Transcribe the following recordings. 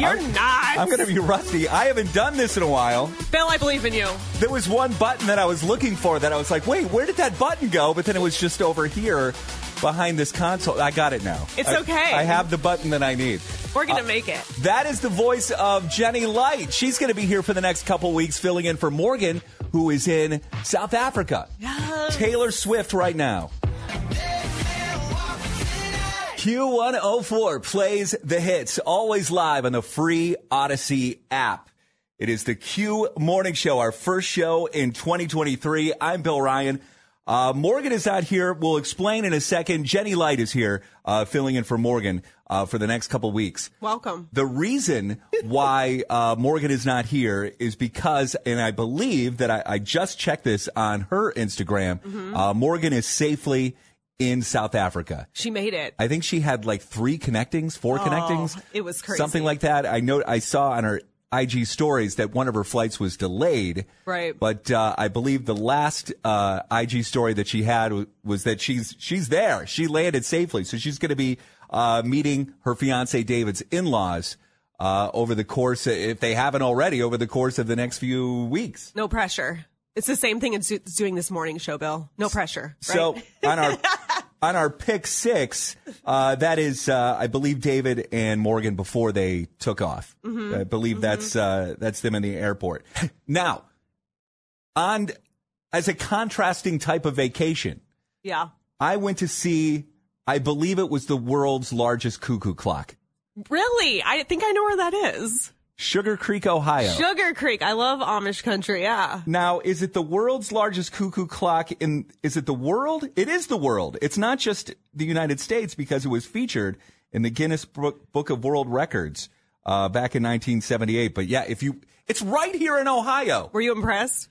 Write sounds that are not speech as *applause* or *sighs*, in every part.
You're I'm, not. I'm going to be rusty. I haven't done this in a while. Bill, I believe in you. There was one button that I was looking for that I was like, wait, where did that button go? But then it was just over here behind this console. I got it now. It's I- okay. I have the button that I need. We're going to uh, make it. That is the voice of Jenny Lyte. She's going to be here for the next couple weeks, filling in for Morgan, who is in South Africa. Taylor Swift right now. Q104 plays the hits, always live on the free Audacy app. It is the Q Morning Show, our first show in 2023. I'm Bill Ryan. Uh, Morgan is out here. We'll explain in a second. Jenny Lyte is here, uh, filling in for Morgan uh, for the next couple weeks. Welcome. The reason why uh, Morgan is not here is because, and I believe that I, I just checked this on her Instagram, Mm-hmm. uh, Morgan is safely in South Africa. She made it. I think she had like three connectings, four connectings. Oh, it was crazy. Something like that. I know I saw on her IG stories that one of her flights was delayed. Right. But uh, I believe the last uh, IG story that she had w- was that she's she's there. She landed safely, so she's going to be uh, meeting her fiance David's in-laws uh, over the course, if they haven't already, over the course of the next few weeks. No pressure. It's the same thing as doing this morning show, Bill. No pressure. Right? So on our *laughs* on our pick six, uh, that is, uh, I believe David and Morgan before they took off. Mm-hmm. I believe that's uh, that's them in the airport. *laughs* now, on as a contrasting type of vacation, yeah. I went to see. I believe it was the world's largest cuckoo clock, Really? I think I know where that is. Sugarcreek, Ohio. Sugarcreek. I love Amish country. Yeah. Now, is it the world's largest cuckoo clock in, is it the world? It is the world. It's not just the United States because it was featured in the Guinness Book, Book of World Records, uh, back in 1978. But yeah, if you, it's right here in Ohio. Were you impressed?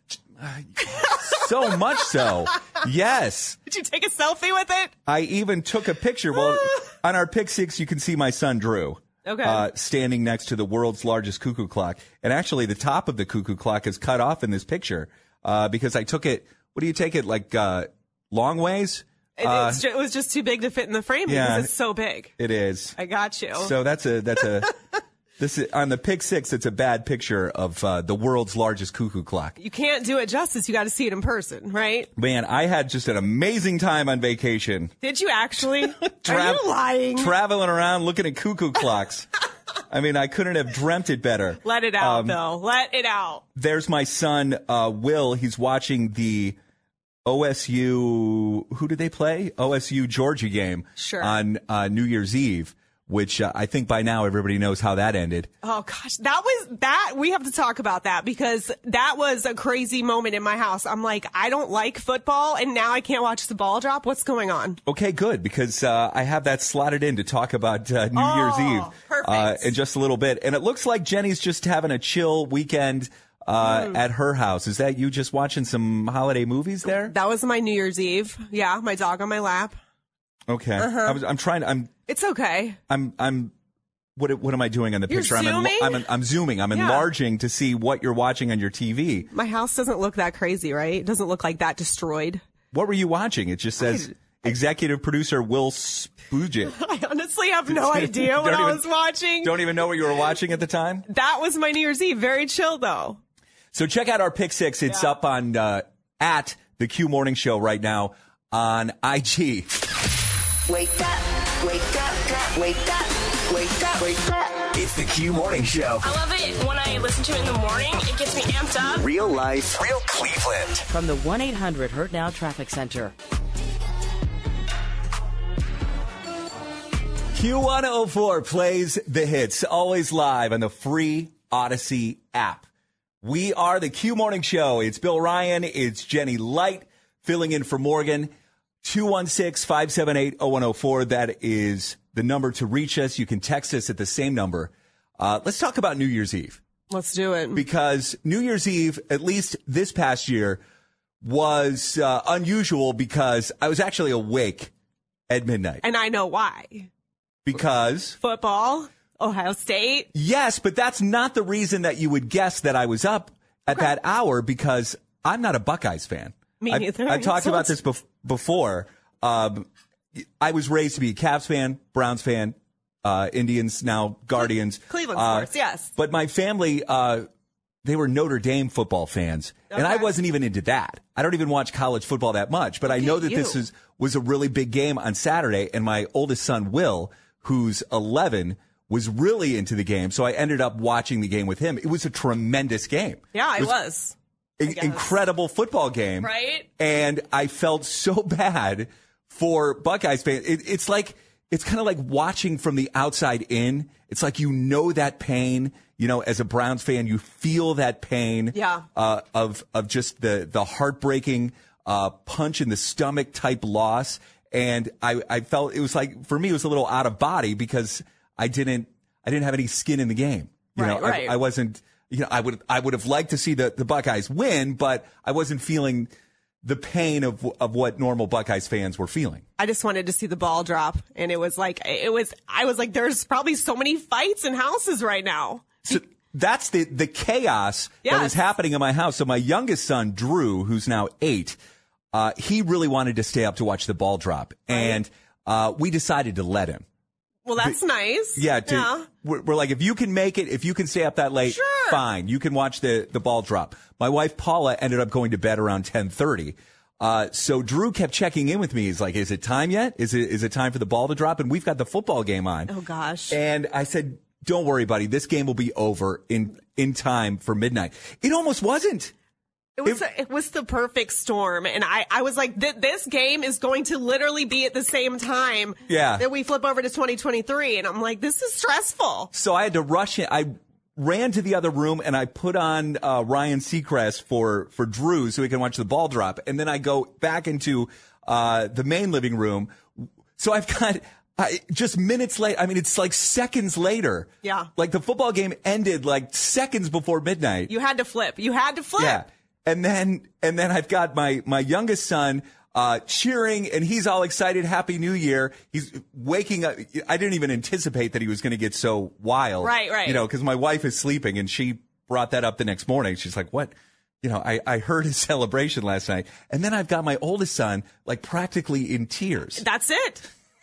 So much so. Yes. Did you take a selfie with it? I even took a picture. Well, *laughs* on our pick six, you can see my son Drew. Okay. Uh, standing next to the world's largest cuckoo clock. And actually, the top of the cuckoo clock is cut off in this picture uh, because I took it. What do you take it like uh, long ways? It, Uh, it was just too big to fit in the frame yeah. because it's so big. it is. I got you. So that's a that's a *laughs* this is on the pick six. It's a bad picture of uh, the world's largest cuckoo clock. you can't do it justice. You got to see it in person, right? Man, I had just an amazing time on vacation. Did you actually? *laughs* Are you lying? Traveling around looking at cuckoo clocks. *laughs* I mean, I couldn't have dreamt it better. Let it out, Um, Bill. Let it out. there's my son uh, Will. He's watching the OSU. Who did they play? OSU Georgia game Sure. on uh, New Year's Eve, which uh, I think by now everybody knows how that ended. Oh gosh, that was that. We have to talk about that because that was a crazy moment in my house. I'm like, I don't like football, and now I can't watch the ball drop. What's going on? Okay, good because uh, I have that slotted in to talk about uh, New Oh, Year's Eve perfect. uh, in just a little bit, and it looks like Jenny's just having a chill weekend. Uh, Hmm. At her house, is that you just watching some holiday movies there? That was my New Year's Eve. Yeah, my dog on my lap. Okay, Uh-huh. I was, I'm trying. To I'm It's okay. I'm I'm what what am I doing on the You're picture? I'm zooming? I'm I'm zooming. I'm Yeah. enlarging to see what you're watching on your TV. My house doesn't look that crazy, right? It doesn't look like that destroyed. What were you watching? It just says executive producer Will Spugit. *laughs* I honestly have no *laughs* idea what Don't I was watching. Don't even know what you were watching at the time. That was my New Year's Eve. Very chill though. So check out our pick six. It's up on uh, at the Q Morning Show right now on IG. Wake up, wake up, wake up, wake up, wake up. It's the Q Morning Show. I love it when I listen to it in the morning. It gets me amped up. Real life, real Cleveland. From the 1 800 Hurt Now Traffic Center. Q104 plays the hits, always live on the free Audacy app. We are the Q Morning Show. It's Bill Ryan. It's Jenny Lyte filling in for Morgan. 216 578 0104. That is the number to reach us. You can text us at the same number. Uh, let's talk about New Year's Eve Let's do it. because New Year's Eve, at least this past year, was uh, unusual because I was actually awake at midnight. and I know why. Because Football, Ohio State. Yes, but that's not the reason that you would guess that I was up at that hour because I'm not a Buckeyes fan. Me I've- neither. I've, talked about this bef- before. Um, I was raised to be a Cavs fan, Browns fan, uh, Indians, now Guardians. Cleveland Uh, sports, yes. But my family, uh, they were Notre Dame football fans, and I wasn't even into that. I don't even watch college football that much, but I know that this you. is was a really big game on Saturday, and my oldest son Will, who's 11, was really into the game, so I ended up watching the game with him. It was a tremendous game. Yeah, it It was was. an incredible football game, Right? And I felt so *laughs* bad for Buckeyes fans. It, it's like it's kind of like watching from the outside in. It's like you know that pain. You know, as a Browns fan, you feel that pain. Yeah. Uh, of of just the the heartbreaking uh, punch in the stomach type loss. And I I felt it was like for me it was a little out of body because I didn't I didn't have any skin in the game. You Right, know, I- I wasn't you know, I would I would have liked to see the, the Buckeyes win, but I wasn't feeling the pain of of what normal Buckeyes fans were feeling. I just wanted to see the ball drop, and it was like it was. I was like, "There's probably so many fights in houses right now." So that's the the chaos that was happening in my house. So my youngest son, Drew, who's now eight, uh, he really wanted to stay up to watch the ball drop, and uh, we decided to let him. Well, that's nice. Yeah, to, yeah. We're, we're like, if you can make it, if you can stay up that late, Sure. fine. You can watch the the ball drop. My wife Paula ended up going to bed around ten thirty. Uh, so Drew kept checking in with me. He's like, "Is it time yet? Is it is it time for the ball to drop?" And we've got the football game on. Oh gosh. And I said, "Don't worry, buddy. This game will be over in in time for midnight." It almost wasn't. It was it was the perfect storm, and I I was like, th- this game is going to literally be at the same time. Yeah. That we flip over to 2023, and I'm like, this is stressful. So I had to rush in. I ran to the other room and I put on uh, Ryan Seacrest for for Drew so he can watch the ball drop. And then I go back into uh, the main living room. So I've got. I, just minutes late. I mean, it's like seconds later. Yeah. Like the football game ended like seconds before midnight. You had to flip. You had to flip. Yeah. And then and then I've got my my youngest son uh, cheering and he's all excited. Happy New Year. He's waking up. I didn't even anticipate that he was going to get so wild. Right, right. You know, because my wife is sleeping and she brought that up the next morning. She's like, "What?" You know, I, I heard his *laughs* celebration last night, and then I've got my oldest son like practically in tears. That's it.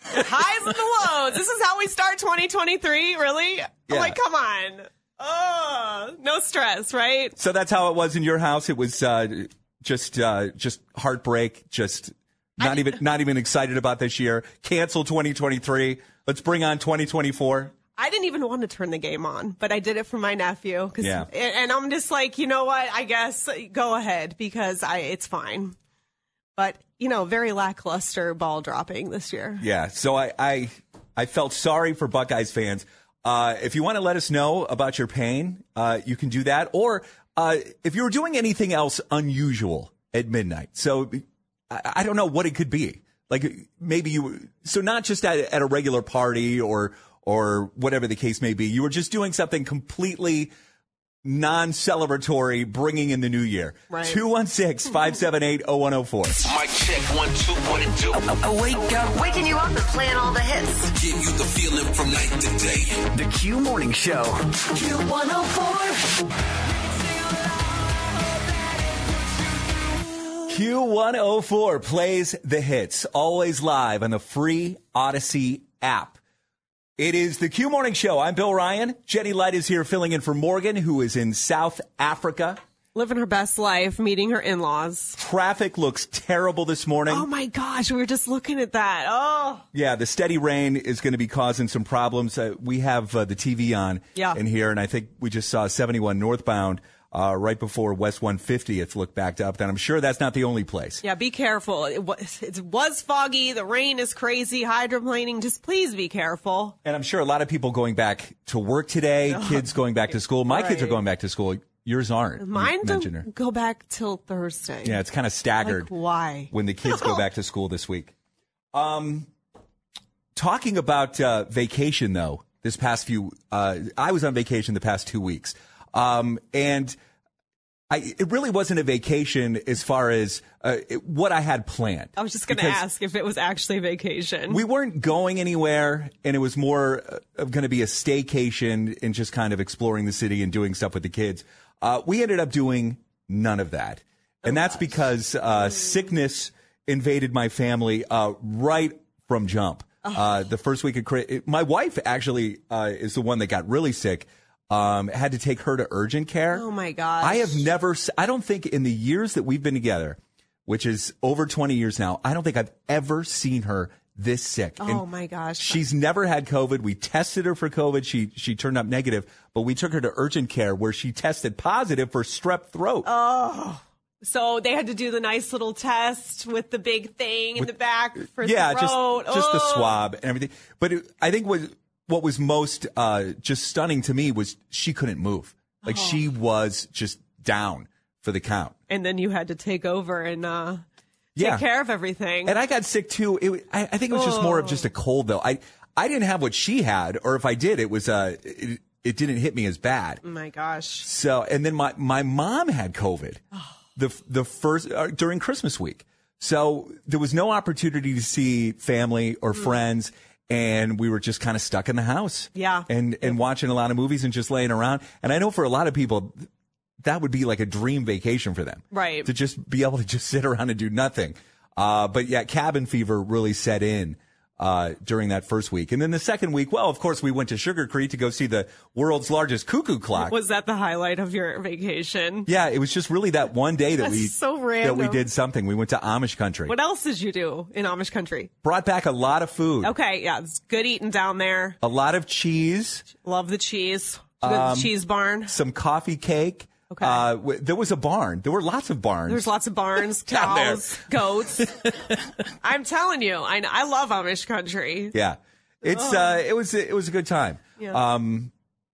Highs and the lows. This is how we start 2023. Really? Yeah. I'm like, come on. Oh, no stress, right? So that's how it was in your house. It was uh, just uh, just heartbreak. Just not even not even excited about this year. Cancel 2023. Let's bring on 2024. I didn't even want to turn the game on, but I did it for my nephew. 'cause- Yeah. And I'm just like, you know what? I guess go ahead because I it's fine. But you know, very lackluster ball dropping this year. Yeah. So I I, I felt sorry for Buckeyes fans. Uh, if you want to let us know about your pain, uh, you can do that. Or uh, if you were doing anything else unusual at midnight, so I, I don't know what it could be. Like maybe you, so not just at, at a regular party or or whatever the case may be. You were just doing something completely non-celebratory, bringing in the new year. Right. 216-578-0104. Mic check one two what it do. Wake up. Waking you up and playing all the hits. Give you the feeling from night to day. The Q Morning Show. Q104. Q104 plays the hits, always live on the free Audacy app. It is the Q Morning Show. I'm Bill Ryan. Jenny Lyte is here filling in for Morgan, who is in South Africa. Living her best life, meeting her in laws. Traffic looks terrible this morning. Oh my gosh, we were just looking at that. Oh. Yeah, the steady rain is going to be causing some problems. Uh, we have uh, the TV on Yeah. in here, and I think we just saw 71 northbound uh, right before West 150th looked backed up. And I'm sure that's not the only place. Yeah, be careful. It was, it was foggy. The rain is crazy. Hydroplaning. Just please be careful. And I'm sure a lot of people going back to work today, *laughs* kids going back to school. My kids are going back to school. Yours aren't. Mine don't go back till Thursday. Yeah, it's kind of staggered. Like, why? When the kids go *laughs* back to school this week. Um, talking about uh, vacation though, this past few, uh, I was on vacation the past two weeks, um, and I it really wasn't a vacation as far as uh, it, what I had planned. I was just going to ask if it was actually a vacation. We weren't going anywhere, and it was more uh, of going to be a staycation and just kind of exploring the city and doing stuff with the kids. Uh, we ended up doing none of that, and that's because uh, sickness invaded my family uh, right from jump. Uh, the first week of my wife actually uh, is the one that got really sick. Um, had to take her to urgent care. oh my gosh. I have never, I don't think in the years that we've been together, which is over 20 years now, I don't think I've ever seen her this sick. Oh And my gosh. She's never had COVID. We tested her for COVID. She, she turned up negative, but we took her to urgent care where she tested positive for strep throat. Oh. So they had to do the nice little test with the big thing in the back for yeah, the just, throat. just the Oh. swab and everything. But it, I think what, what was most, uh, just stunning to me was she couldn't move. Like Oh. she was just down for the count. And then you had to take over and uh, take Yeah. care of everything. And I got sick too. It, I, I think it was just more of Oh. just a cold though. I I didn't have what she had, or if I did, it was uh it, it didn't hit me as bad. oh my gosh. So and then my my mom had COVID, *sighs* the the first uh, during Christmas week. So there was no opportunity to see family or friends. And we were just kind of stuck in the house. Yeah. And, and watching a lot of movies and just laying around. And I know for a lot of people, that would be like a dream vacation for them. Right. To just be able to just sit around and do nothing. Uh, but yeah, cabin fever really set in, uh, during that first week. And then the second week, well, of course, we went to Sugarcreek to go see the world's largest cuckoo clock. Was that the highlight of your vacation? yeah, it was just really that one day that That's we, so random. that we did something. We went to Amish country. What else did you do in Amish country? Brought back a lot of food, Okay, yeah, it's good eating down there. a lot of cheese, Love the cheese. Um, cheese barn. some coffee cake. Okay. Uh, w- there was a barn. There were lots of barns. There's lots of barns, *laughs* cows, goats. *laughs* I'm telling you, I, I love Amish country. Yeah, it's uh, it was it was a good time. Oh. Yeah. Um,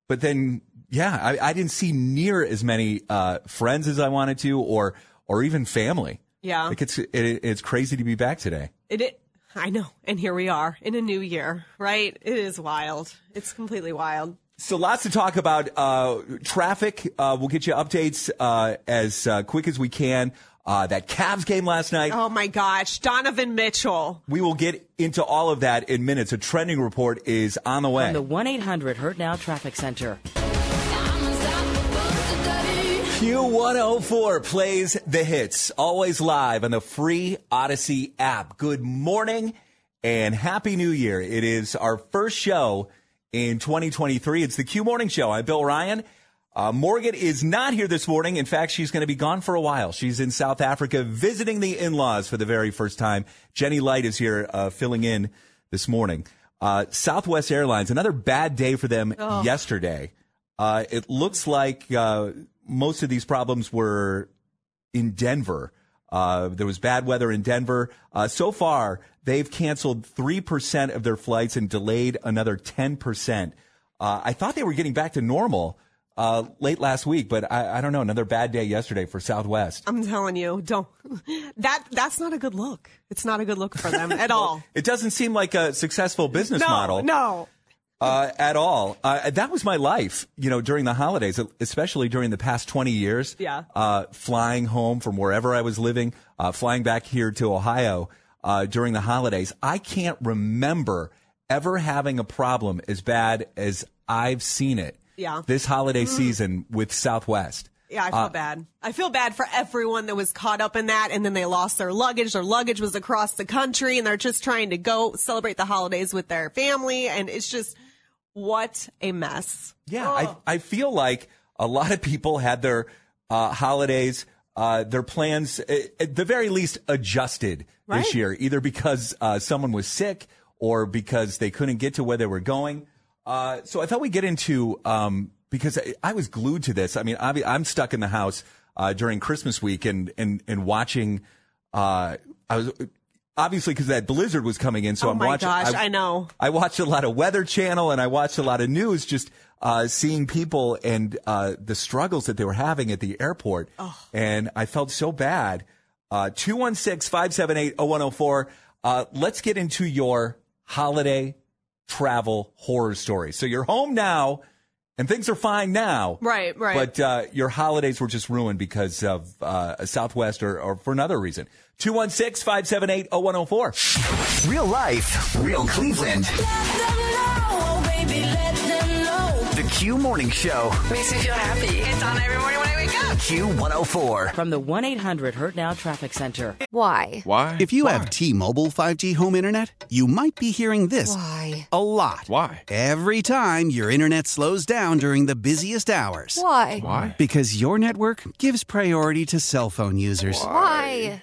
but then yeah, I, I didn't see near as many uh, friends as I wanted to, or or even family. Yeah. like it's it, it's crazy to be back today. It, it, I know. And here we are in a new year, right? It is wild. It's completely wild. So lots to talk about. Uh, traffic. Uh, we'll get you updates uh, as uh, quick as we can. Uh, that Cavs game last night. Oh my gosh. Donovan Mitchell. We will get into all of that in minutes. A trending report is on the way. From the 1 800 Hurt Now Traffic Center. Q104 plays the hits, always live on the free Audacy app. Good morning and Happy New Year. It is our first show in 2023. It's the Q Morning Show. I'm Bill Ryan. Uh, Morgan is not here this morning. In fact, she's going to be gone for a while. She's in South Africa visiting the in-laws for the very first time. Jenny Lyte is here uh, filling in this morning. Uh, Southwest Airlines, another bad day for them yesterday. Uh, it looks like uh, most of these problems were in Denver. Uh, there was bad weather in Denver. Uh, so far, they've canceled 3% of their flights and delayed another 10%. Uh, I thought they were getting back to normal uh, late last week, but I, I don't know. Another bad day yesterday for Southwest. I'm telling you, don't. That that's not a good look. It's not a good look for them at *laughs* all. It doesn't seem like a successful business no, model. no. Uh, at all. Uh, that was my life, you know, during the holidays, especially during the past 20 years. Yeah. Uh, flying home from wherever I was living, uh, flying back here to Ohio uh, during the holidays. I can't remember ever having a problem as bad as I've seen it Yeah. this holiday Mm. season with Southwest. Yeah, I feel Uh, bad. I feel bad for everyone that was caught up in that and then they lost their luggage. Their luggage was across the country and they're just trying to go celebrate the holidays with their family. And it's just, what a mess. Yeah, I, I feel like a lot of people had their uh, holidays, uh, their plans, at the very least, adjusted Right. this year, either because uh, someone was sick or because they couldn't get to where they were going. Uh, so I thought we'd get into um, because I, I was glued to this. I mean, obvi- I'm stuck in the house uh, during Christmas week and and and watching. Uh, I was obviously because that blizzard was coming in, so oh I'm my watching. gosh, I, know. I watched a lot of Weather Channel and I watched a lot of news, just uh, seeing people and uh, the struggles that they were having at the airport. And I felt so bad. Uh, 216 578 0104. Uh, Let's get into your holiday travel horror story. So you're home now and things are fine now. Right, right. But uh, your holidays were just ruined because of uh, Southwest or, or for another reason. 216 578 0104. Real life, real Cleveland. The Q Morning Show. Makes me feel happy. It's on every morning when I wake up. Q104. From the 1 800 Hurt Now Traffic Center. Why? Why? If you have T-Mobile 5G home internet, you might be hearing this Why? a lot. Why? Every time your internet slows down during the busiest hours. Why? Why? Because your network gives priority to cell phone users. Why?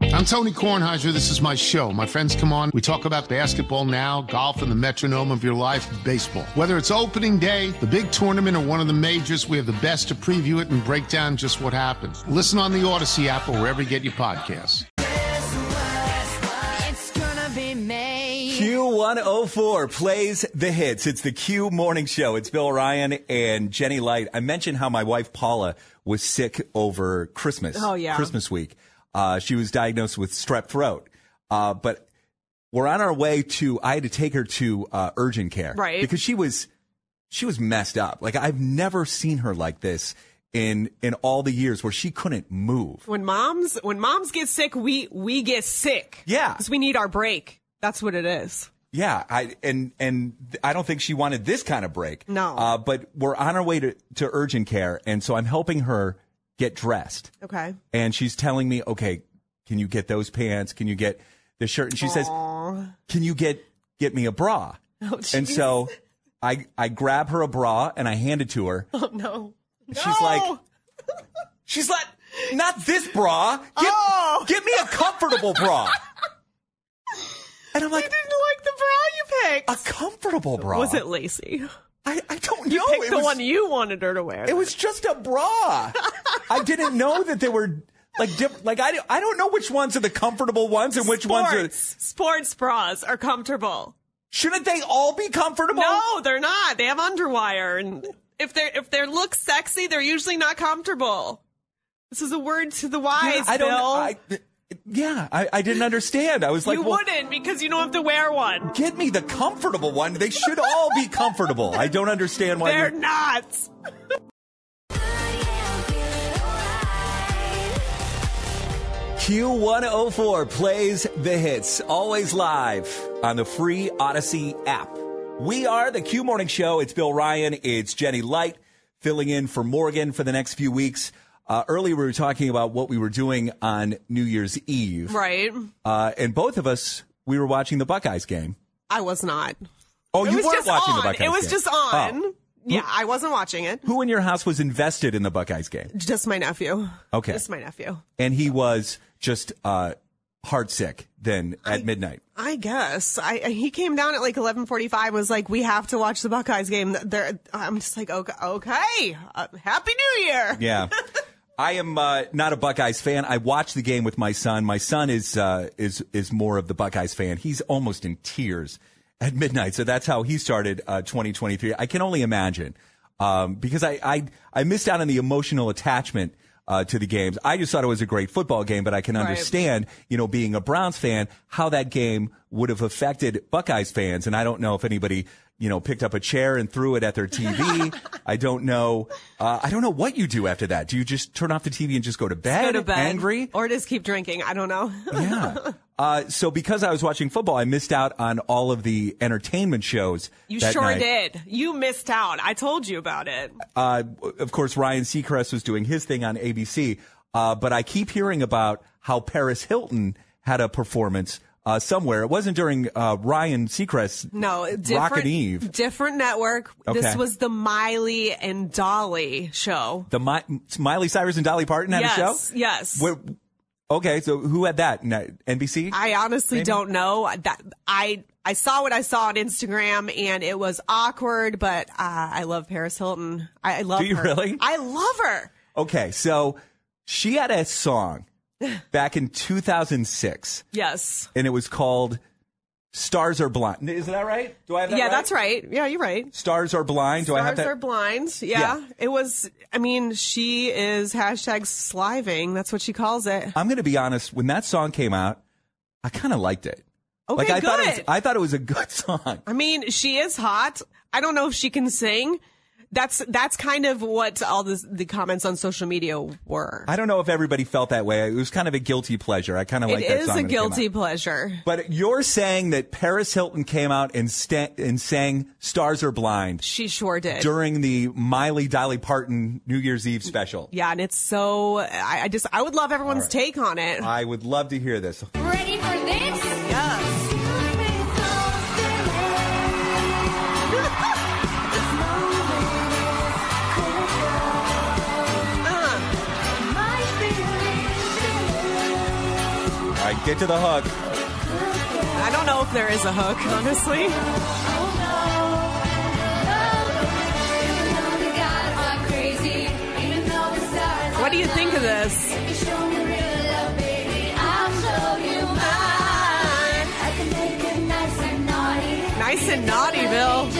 I'm Tony Kornheiser. This is my show. My friends come on. We talk about basketball now, golf, and the metronome of your life, baseball. Whether it's opening day, the big tournament, or one of the majors, we have the best to preview it and break down just what happens. Listen on the Audacy app or wherever you get your podcasts. Q104 plays the hits. It's the Q Morning Show. It's Bill Ryan and Jenny Lyte. I mentioned how my wife Paula was sick over Christmas. Oh, yeah. Christmas week. Uh, she was diagnosed with strep throat. Uh, but we're on our way to, I had to take her to uh, urgent care. Right. Because she was, she was messed up. Like I've never seen her like this in, in all the years where she couldn't move. When moms, when moms get sick, we, we get sick. Yeah. Because we need our break. That's what it is. Yeah, I and and I don't think she wanted this kind of break. No. Uh, but we're on our way to, to urgent care, and so I'm helping her get dressed. Okay. And she's telling me, okay, can you get those pants? Can you get the shirt? And she says, can you get get me a bra? Oh, and so I I grab her a bra and I hand it to her. Oh, no. She's No! like, she's like, not this bra. Get, Oh. get me a comfortable bra. *laughs* And I'm like, I didn't like the bra you picked. a comfortable bra. Was it Lacey? I, I don't know. You picked It the was- one you wanted her to wear. It was just a bra. I didn't know that they were like diff- like I, I don't know which ones are the comfortable ones and which ones are sports. Sports bras are comfortable. shouldn't they all be comfortable? No, they're not. They have underwire, and if they if they look sexy, they're usually not comfortable. This is a word to the wise, I don't. Bill. I, yeah, I, I didn't understand. I was like, you well, wouldn't because you don't have to wear one. get me the comfortable one. They should all be comfortable. I don't understand why. They're not. Q104 plays the hits, always live on the free Audacy app. We are the Q Morning Show. It's Bill Ryan. It's Jenny Lyte filling in for Morgan for the next few weeks. Uh, earlier, we were talking about what we were doing on New Year's Eve. Right. Uh, and both of us, we were watching the Buckeyes game. I was not. Oh, it you weren't watching on. the Buckeyes game. It was game. just on. Oh. Yeah, I wasn't watching it. Who in your house was invested in the Buckeyes game? Just my nephew. Okay. Just my nephew. And he was just uh, heart sick then at midnight. I guess I he came down at like eleven forty five. Was like, we have to watch the Buckeyes game. They're, I'm just like, okay, okay, uh, happy New Year. Yeah. *laughs* I am uh, not a Buckeyes fan. I watched the game with my son. My son is uh, is is more of the Buckeyes fan. He's almost in tears at midnight. So that's how he started uh, 2023. I can only imagine um, because I, I I missed out on the emotional attachment uh, to the games. I just thought it was a great football game, but I can Right. understand, you know, being a Browns fan, how that game would have affected Buckeyes fans. And I don't know if anybody you know, picked up a chair and threw it at their TV. *laughs* I don't know. Uh, I don't know what you do after that. Do you just turn off the TV and just go to bed? Go to bed. Angry? Or just keep drinking. I don't know. Yeah. *laughs* Uh, so because I was watching football, I missed out on all of the entertainment shows. You sure night. did. You missed out. I told you about it. Uh, of course, Ryan Seacrest was doing his thing on ABC. Uh, but I keep hearing about how Paris Hilton had a performance uh, somewhere. It wasn't during uh, Ryan Seacrest's No, Rockin' Eve. Different network. This was the Miley and Dolly show. The Mi- Miley Cyrus and Dolly Parton had yes, a show. yes. Where, okay, so who had that? NBC. I honestly Maybe? don't know. That I I saw what I saw on Instagram and it was awkward, but uh, I love Paris Hilton. I, I love Do you her. really? I love her. Okay, so she had a song *laughs* back in 2006, Yes. and it was called "Stars Are Blind." Is that right? Do I have that yeah, right? that's right. Yeah, you're right. Stars Are Blind. Do I have that? Stars are blind. Yeah. Yeah. It was, I mean, she is hashtag sliving. That's what she calls it. I'm going to be honest. When that song came out, I kind of liked it. Okay, like I thought it was, good. I thought it was a good *laughs* song. I mean, she is hot. I don't know if she can sing. That's that's kind of what all this, the comments on social media were. I don't know if everybody felt that way. It was kind of a guilty pleasure. I kind of It like that is song. a when it came guilty pleasure. But you're saying that Paris Hilton came out and, sta- and sang "Stars Are Blind" She sure did. during the Miley Dolly Parton New Year's Eve special. yeah, and it's so. I, I just I would love everyone's All right. take on it. I would love to hear this. Ready for this? Get to the hook. I don't know if there is a hook, honestly. What do you think of this? Nice and naughty, Bill.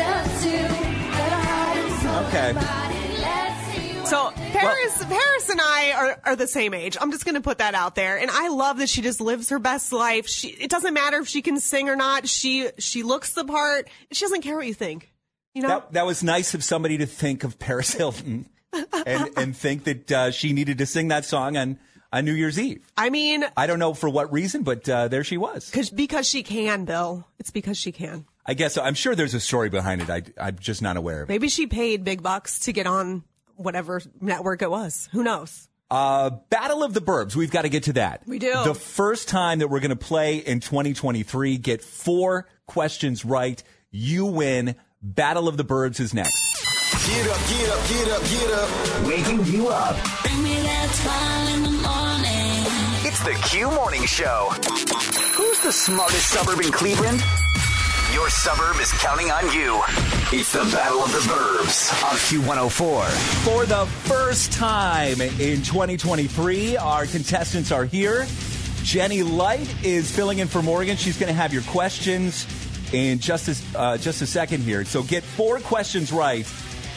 Okay. Paris, Paris and I are, are the same age. I'm just going to put that out there. And I love that she just lives her best life. She, it doesn't matter if she can sing or not. She, she looks the part. She doesn't care what you think. You know? That, that was nice of somebody to think of Paris Hilton *laughs* and, and think that uh, she needed to sing that song on, on New Year's Eve. I mean, I don't know for what reason, but uh, there she was. cause, because she can, Bill. It's because she can. I guess. I'm sure there's a story behind it. I, I'm just not aware of it. Maybe she paid big bucks to get on whatever network it was. Who knows? Uh, Battle of the Burbs. We've got to get to that. We do. The first time that we're going to play in 2023, get four questions right. You win. Battle of the Burbs is next. Get up, get up, get up, get up. Waking you up. Bring me that smile in the morning. It's the Q Morning Show. Who's the smartest suburb in Cleveland? Your suburb is counting on you. It's the Battle of the Burbs on Q104. For the first time in 2023, our contestants are here. Jenny Lyte is filling in for Morgan. She's going to have your questions in just a, uh, just a second here. So get four questions right,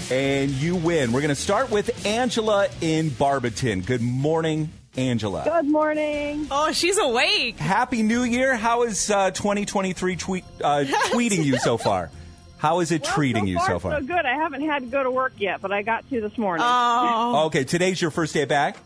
and you win. We're going to start with Angela in Barberton. Good morning, Angela. Good morning. Oh, she's awake. Happy New Year. How is uh, 2023 tweet, uh, *laughs* tweeting you so far? How is it Well, treating so you far, so far? So good. I haven't had to go to work yet, but I got to this morning. Oh, *laughs* Okay, today's your first day back.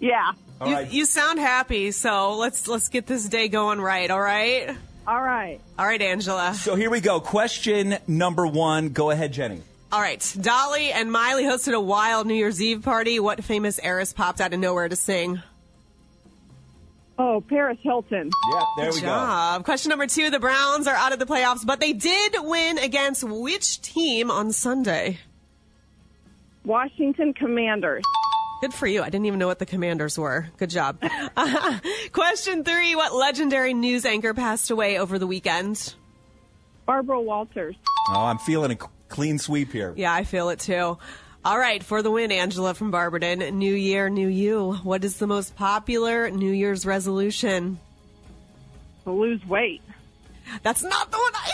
yeah. All you, right. you sound happy. So let's let's get this day going right. All right. All right. All right, Angela. So here we go. Question number one. Go ahead, Jenny. All right. Dolly and Miley hosted a wild New Year's Eve party. What famous heiress popped out of nowhere to sing? Oh, Paris Hilton. Yeah, there Good we go. Question number two. The Browns are out of the playoffs, but they did win against which team on Sunday? Washington Commanders. Good for you. I didn't even know what the commanders were. Good job. *laughs* Question three. What legendary news anchor passed away over the weekend? Barbara Walters. Oh, I'm feeling a c- clean sweep here. Yeah, I feel it too. All right, for the win, Angela from Barberton. New year, new you. What is the most popular New Year's resolution? To lose weight. That's not the one I.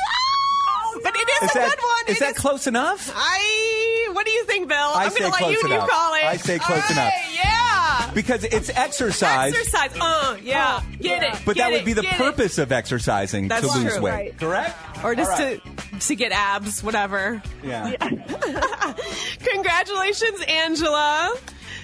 Oh, but it is, Is a that good one. is It that close enough? I. What do you think, Bill? I am say gonna let close you, you enough. call it. I say close All enough. right, Yeah. Because it's exercise, Exercise. Uh, yeah. Get it. but get that would be the get it. purpose of exercising That's to lose true. weight. Right. Correct? Or just All right. to to get abs, whatever. Yeah. *laughs* Congratulations, Angela.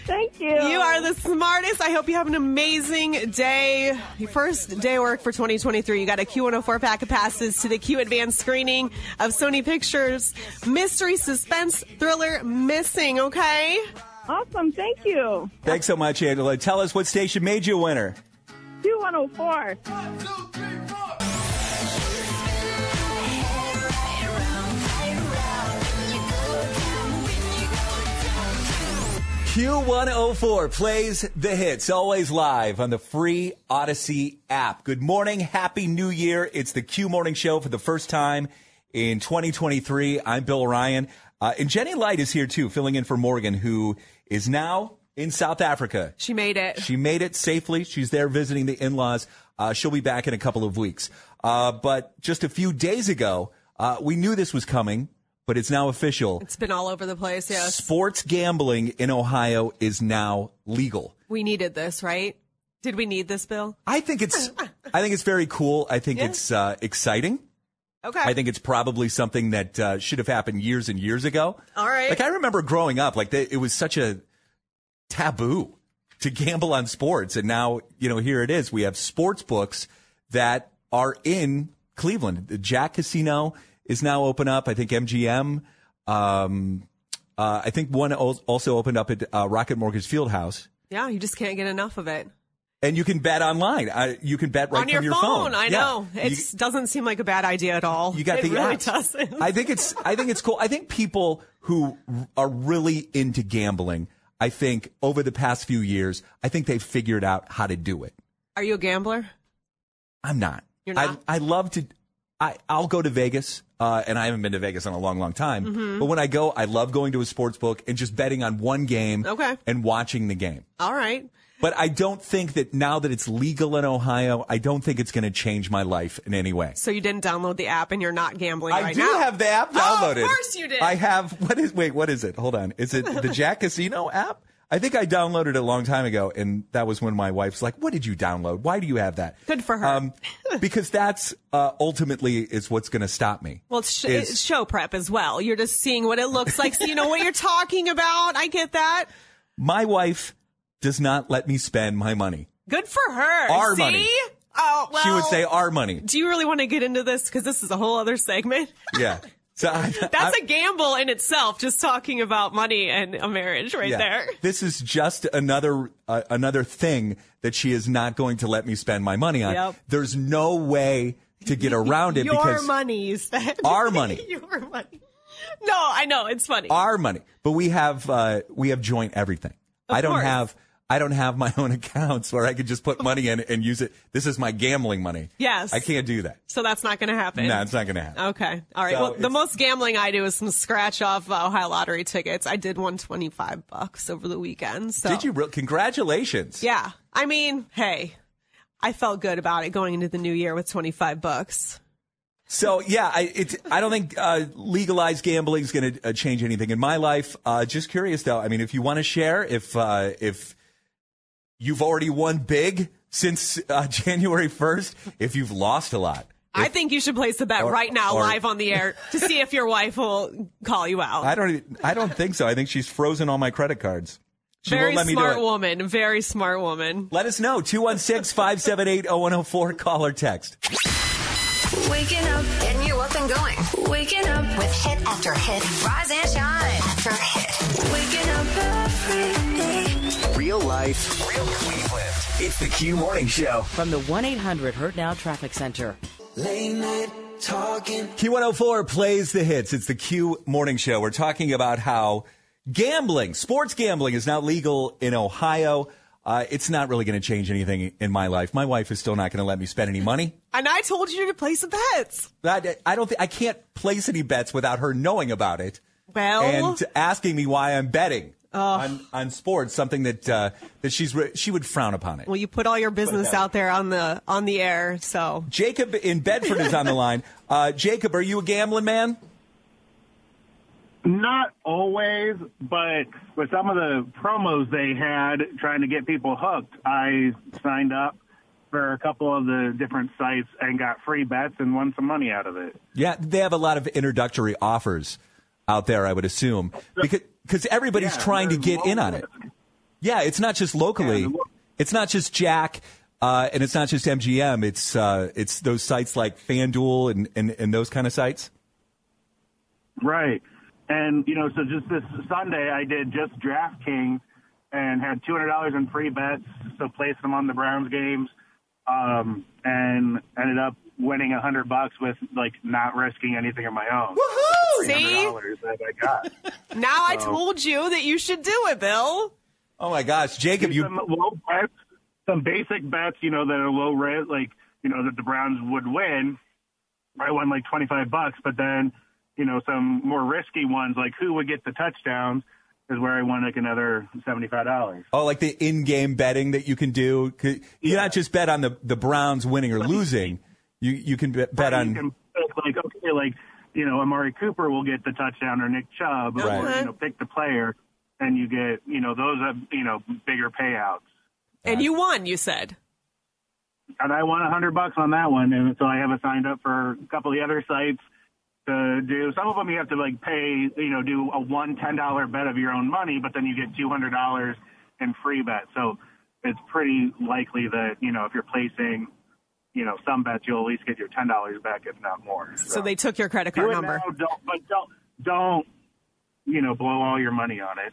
Thank you. You are the smartest. I hope you have an amazing day. Your first day of work for 2023. You got a Q104 pack of passes to the Q Advanced screening of Sony Pictures Mystery Suspense Thriller Missing, okay? Awesome. Thank you. Thanks so much, Angela. Tell us what station made you a winner. Q104. Q104 plays the hits, always live on the free Audacy app. Good morning. Happy New Year. It's the Q Morning Show for the first time in 2023. I'm Bill Ryan. Uh, and Jenny Lyte is here too, filling in for Morgan, who is now in South Africa. She made it. She made it safely. She's there visiting the in-laws. Uh, she'll be back in a couple of weeks. Uh, but just a few days ago, uh, we knew this was coming, but it's now official. It's been all over the place, yes. Sports gambling in Ohio is now legal. We needed this, right? Did we need this, Bill? I think it's, *laughs* I think it's very cool. I think Yeah. it's uh, exciting. Okay. I think it's probably something that uh, should have happened years and years ago. All right. Like I remember growing up, like they, it was such a taboo to gamble on sports, and now you know here it is. We have sports books that are in Cleveland. The Jack Casino is now open up. I think MGM. Um, uh, I think one also opened up at uh, Rocket Mortgage Fieldhouse. Yeah, you just can't get enough of it. And you can bet online. Uh, you can bet right On your, from your phone, I Yeah. know. It doesn't seem like a bad idea at all. You got it the really apps. doesn't. I think it's I think it's cool. I think people who are really into gambling, I think over the past few years, I think they've figured out how to do it. Are you a gambler? I'm not. You're not? I, I love to. I I'll go to Vegas, uh, and I haven't been to Vegas in a long, long time. Mhm. But when I go, I love going to a sports book and just betting on one game. Okay. And watching the game. All right. But I don't think that now that it's legal in Ohio, I don't think it's going to change my life in any way. So you didn't download the app and you're not gambling right now. I right do now. have the app downloaded. Oh, of course you did. I have. What is? Wait, what is it? Hold on. Is it the *laughs* Jack Casino app? I think I downloaded it a long time ago, and that was when my wife's like, "What did you download? Why do you have that?" Good for her. Um, because that's uh, ultimately is what's going to stop me. Well, it's, sh- Is- it's show prep as well. You're just seeing what it looks like, so you know what you're *laughs* talking about. I get that. My wife does not let me spend my money. Good for her. Our See? money. Oh, well. she would say our money. Do you really want to get into this? Because this is a whole other segment. *laughs* Yeah. So I, That's I- a gamble in itself, just talking about money and a marriage right Yeah. there. This is just another uh, another thing that she is not going to let me spend my money on. Yep. There's no way to get *laughs* around it Your because money, you said. Our *laughs* money. Your money. No, I know it's funny. our money. But we have uh, we have joint everything. Of I don't course. have I don't have my *laughs* own accounts where I could just put money in and use it. This is my gambling money. Yes. I can't do that. so that's not going to happen. No, it's not going to happen. Okay. All right. So well, the most gambling I do is some scratch off uh, Ohio lottery tickets. I did one twenty five bucks over the weekend. So Did you? Re- Congratulations. Yeah. I mean, hey, I felt good about it going into the new year with twenty five bucks. So yeah, I I don't think uh, legalized gambling is going to uh, change anything in my life. Uh, just curious though. I mean, if you want to share, if uh, if you've already won big since uh, *laughs* January first, if you've lost a lot, I think you should place a bet Or- right now, or- live on the air, *laughs* to see if your wife will call you out. I don't. even- I don't think so. I think she's frozen all my credit cards. She very won't let me do smart it. woman. Very smart woman. Let us know 216 578 0104. Call or text. Waking up, getting you up and going. Waking up with hit after hit. Rise and shine after hit. Waking life, real Cleveland. It's the Q Morning Show. From the 1 800 Hurt Now Traffic Center. Late night talking. Q104 plays the hits. It's the Q Morning Show. We're talking about how gambling, sports gambling, is now legal in Ohio. Uh, it's not really going to change anything in my life. My wife is still not going to let me spend any money. And I told you to place a bets. I, I don't think I can't place any bets without her knowing about it Well, and asking me why I'm betting on, on sports. Something that uh, that she's re- she would frown upon it. well, you put all your business out there on the on the air, so Jacob in Bedford is on the line. *laughs* Uh, Jacob, are you a gambling man? Not always, but with some of the promos they had trying to get people hooked, I signed up for a couple of the different sites and got free bets and won some money out of it. Yeah, they have a lot of introductory offers out there, I would assume, because because everybody's Yeah, trying to get in on it. Yeah, it's not just locally. It's not just Jack, uh, and it's not just MGM. It's uh, it's those sites like FanDuel and, and, and those kind of sites. Right. And, you know, so just this Sunday, I did just DraftKings and had $200 in free bets. So placed them on the Browns games um, and ended up winning a hundred bucks with like not risking anything of my own. Woohoo! See? $300 that I got. *laughs* Now I So- told you that you should do it, Bill. Oh my gosh, Jacob, you some low bets, some basic bets, you know, that are low risk, like you know that the Browns would win. I won like twenty five bucks, but then you know some more risky ones, like who would get the touchdowns, is where I won like another seventy five dollars. oh like the in-game betting that you can do—you not just bet on the the Browns winning or losing. You you can bet, bet on can like okay, like you know Amari Cooper will get the touchdown or Nick Chubb, or Right. you know pick the player, and you get you know those are you know bigger payouts. And you won, you said. and I won a hundred bucks on that one, and so I have it signed up for a couple of the other sites to do. Some of them you have to like pay, you know, do a one ten dollar bet of your own money, but then you get two hundred dollars in free bet. So it's pretty likely that you know if you're placing, you know, some bets you'll at least get your ten dollars back, if not more. So they took your credit card number. now, don't, but don't don't you know blow all your money on it.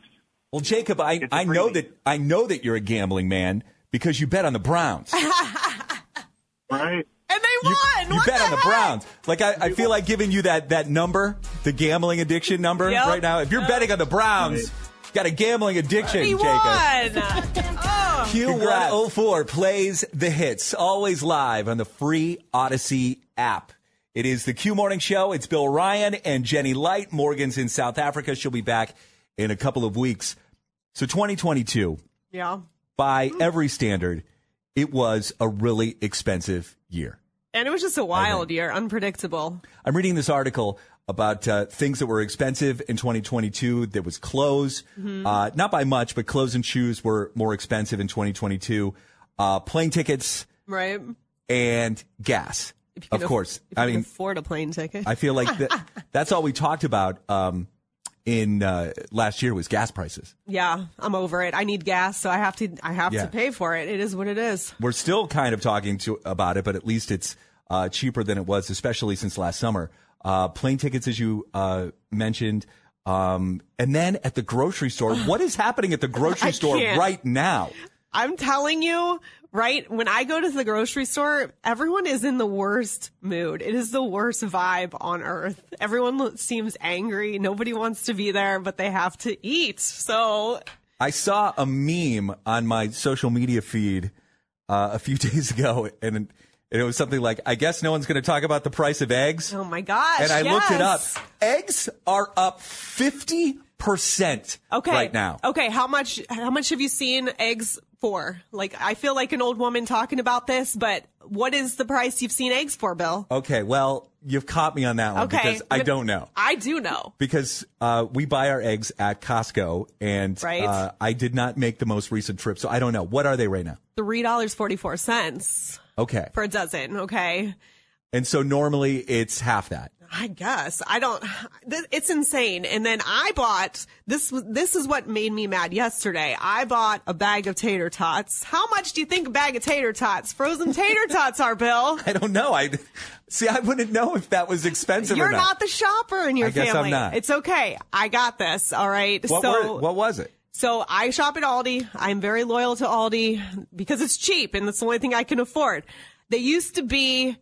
Well, Jacob, I, It's a I know that I know that you're a gambling man because you bet on the Browns. *laughs* right? And they won. you what bet the on the heck? Browns. Like I, I feel like giving you that that number, the gambling addiction number Yep. right now. If you're betting on the Browns, you got a gambling addiction, He Jacob. *laughs* Oh, won. oh. Q104 plays the hits, always live on the free Audacy app. It is the Q Morning Show. It's Bill Ryan and Jenny Lyte. Morgan's in South Africa. She'll be back in a couple of weeks. So 2022, Yeah. by every standard, it was a really expensive year. And it was just a wild year, unpredictable. I'm reading this article about uh, things that were expensive in 2022. that was clothes, Mm-hmm. uh, not by much, but clothes and shoes were more expensive in 2022. Uh, plane tickets Right? and gas, of aff- course. If you I can mean, afford a plane ticket. I feel like that, *laughs* that's all we talked about um, in uh, last year was gas prices. yeah, I'm over it. I need gas, so I have to. I have Yeah. to pay for it. It is what it is. We're still kind of talking to about it, but at least it's uh, cheaper than it was, especially since last summer. Uh, plane tickets, as you uh, mentioned, um, and then at the grocery store. *sighs* what is happening at the grocery store can't. right now? I'm telling you, right? When I go to the grocery store, everyone is in the worst mood. It is the worst vibe on earth. Everyone seems angry. Nobody wants to be there, but they have to eat. So I saw a meme on my social media feed uh, a few *laughs* days ago, and and it was something like, I guess no one's going to talk about the price of eggs. Oh my gosh. And I yes. looked it up. Eggs are up 50% okay. right now. Okay. How much, how much have you seen eggs for? Like, I feel like an old woman talking about this, but what is the price you've seen eggs for, Bill? Okay. Well, you've caught me on that one okay. because I don't know. I do know. Because uh, we buy our eggs at Costco, and right? uh, I did not make the most recent trip, so I don't know. What are they right now? $3.44. Okay, for a dozen, okay? and so normally it's half that. I guess I don't. th- It's insane. And then I bought this. This is what made me mad yesterday. I bought a bag of tater tots. How much do you think a bag of tater tots, frozen tater tots, are, Bill? *laughs* I don't know. I see. I wouldn't know if that was expensive You're or not the shopper in your I guess I'm family. not. It's okay. I got this. All right. What, so were, what was it? So I shop at Aldi. I'm very loyal to Aldi because it's cheap and that's the only thing I can afford. They used to be,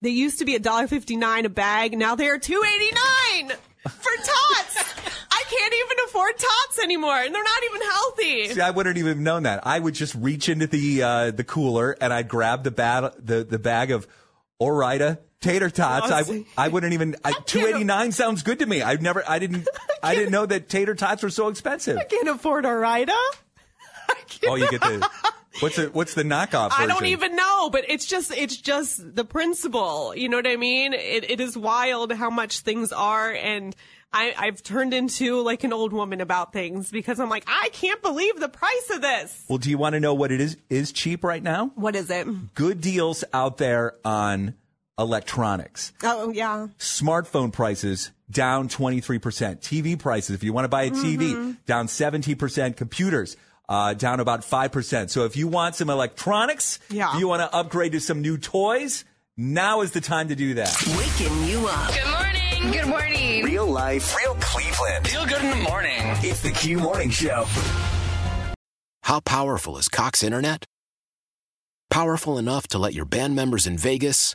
they used to be a dollar fifty nine a bag. Now they are two eighty nine for tots. I can't even afford tots anymore, and they're not even healthy. See, I wouldn't even have known that. I would just reach into the uh, the cooler and I'd grab the bag the, the bag of Ore-Ida tater tots. I. I wouldn't even. I, Two eighty nine sounds good to me. I've never. I didn't. *laughs* I didn't know that tater tots were so expensive. I can't afford Ore-Ida. *laughs* Oh, you get the *laughs* what's the what's the knockoff? I don't even know, but it's just it's just the principle. You know what I mean? It it is wild how much things are, and I, I've turned into like an old woman about things because I'm like, I can't believe the price of this. Well, do you want to know what it is is cheap right now? What is it? Good deals out there on electronics. Oh, yeah. Smartphone prices down 23%. TV prices, if you want to buy a TV, Mhm. down 70%. Computers, uh, down about 5%. So if you want some electronics, Yeah. if you want to upgrade to some new toys, now is the time to do that. Waking you up. Good morning. Good morning. Real life, real Cleveland. Feel good in the morning. It's the Q Morning Show. How powerful is Cox Internet? Powerful enough to let your band members in Vegas,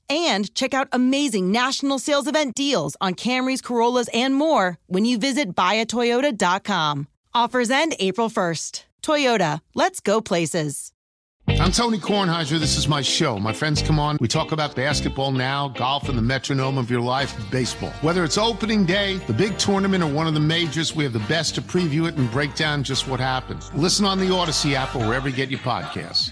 and check out amazing national sales event deals on Camrys, Corollas, and more when you visit buyatoyota.com. Offers end April 1st. Toyota, let's go places. I'm Tony Kornheiser. This is my show. My friends come on. We talk about basketball now, golf, and the metronome of your life, baseball. Whether it's opening day, the big tournament, or one of the majors, we have the best to preview it and break down just what happens. Listen on the Audacy app or wherever you get your podcasts.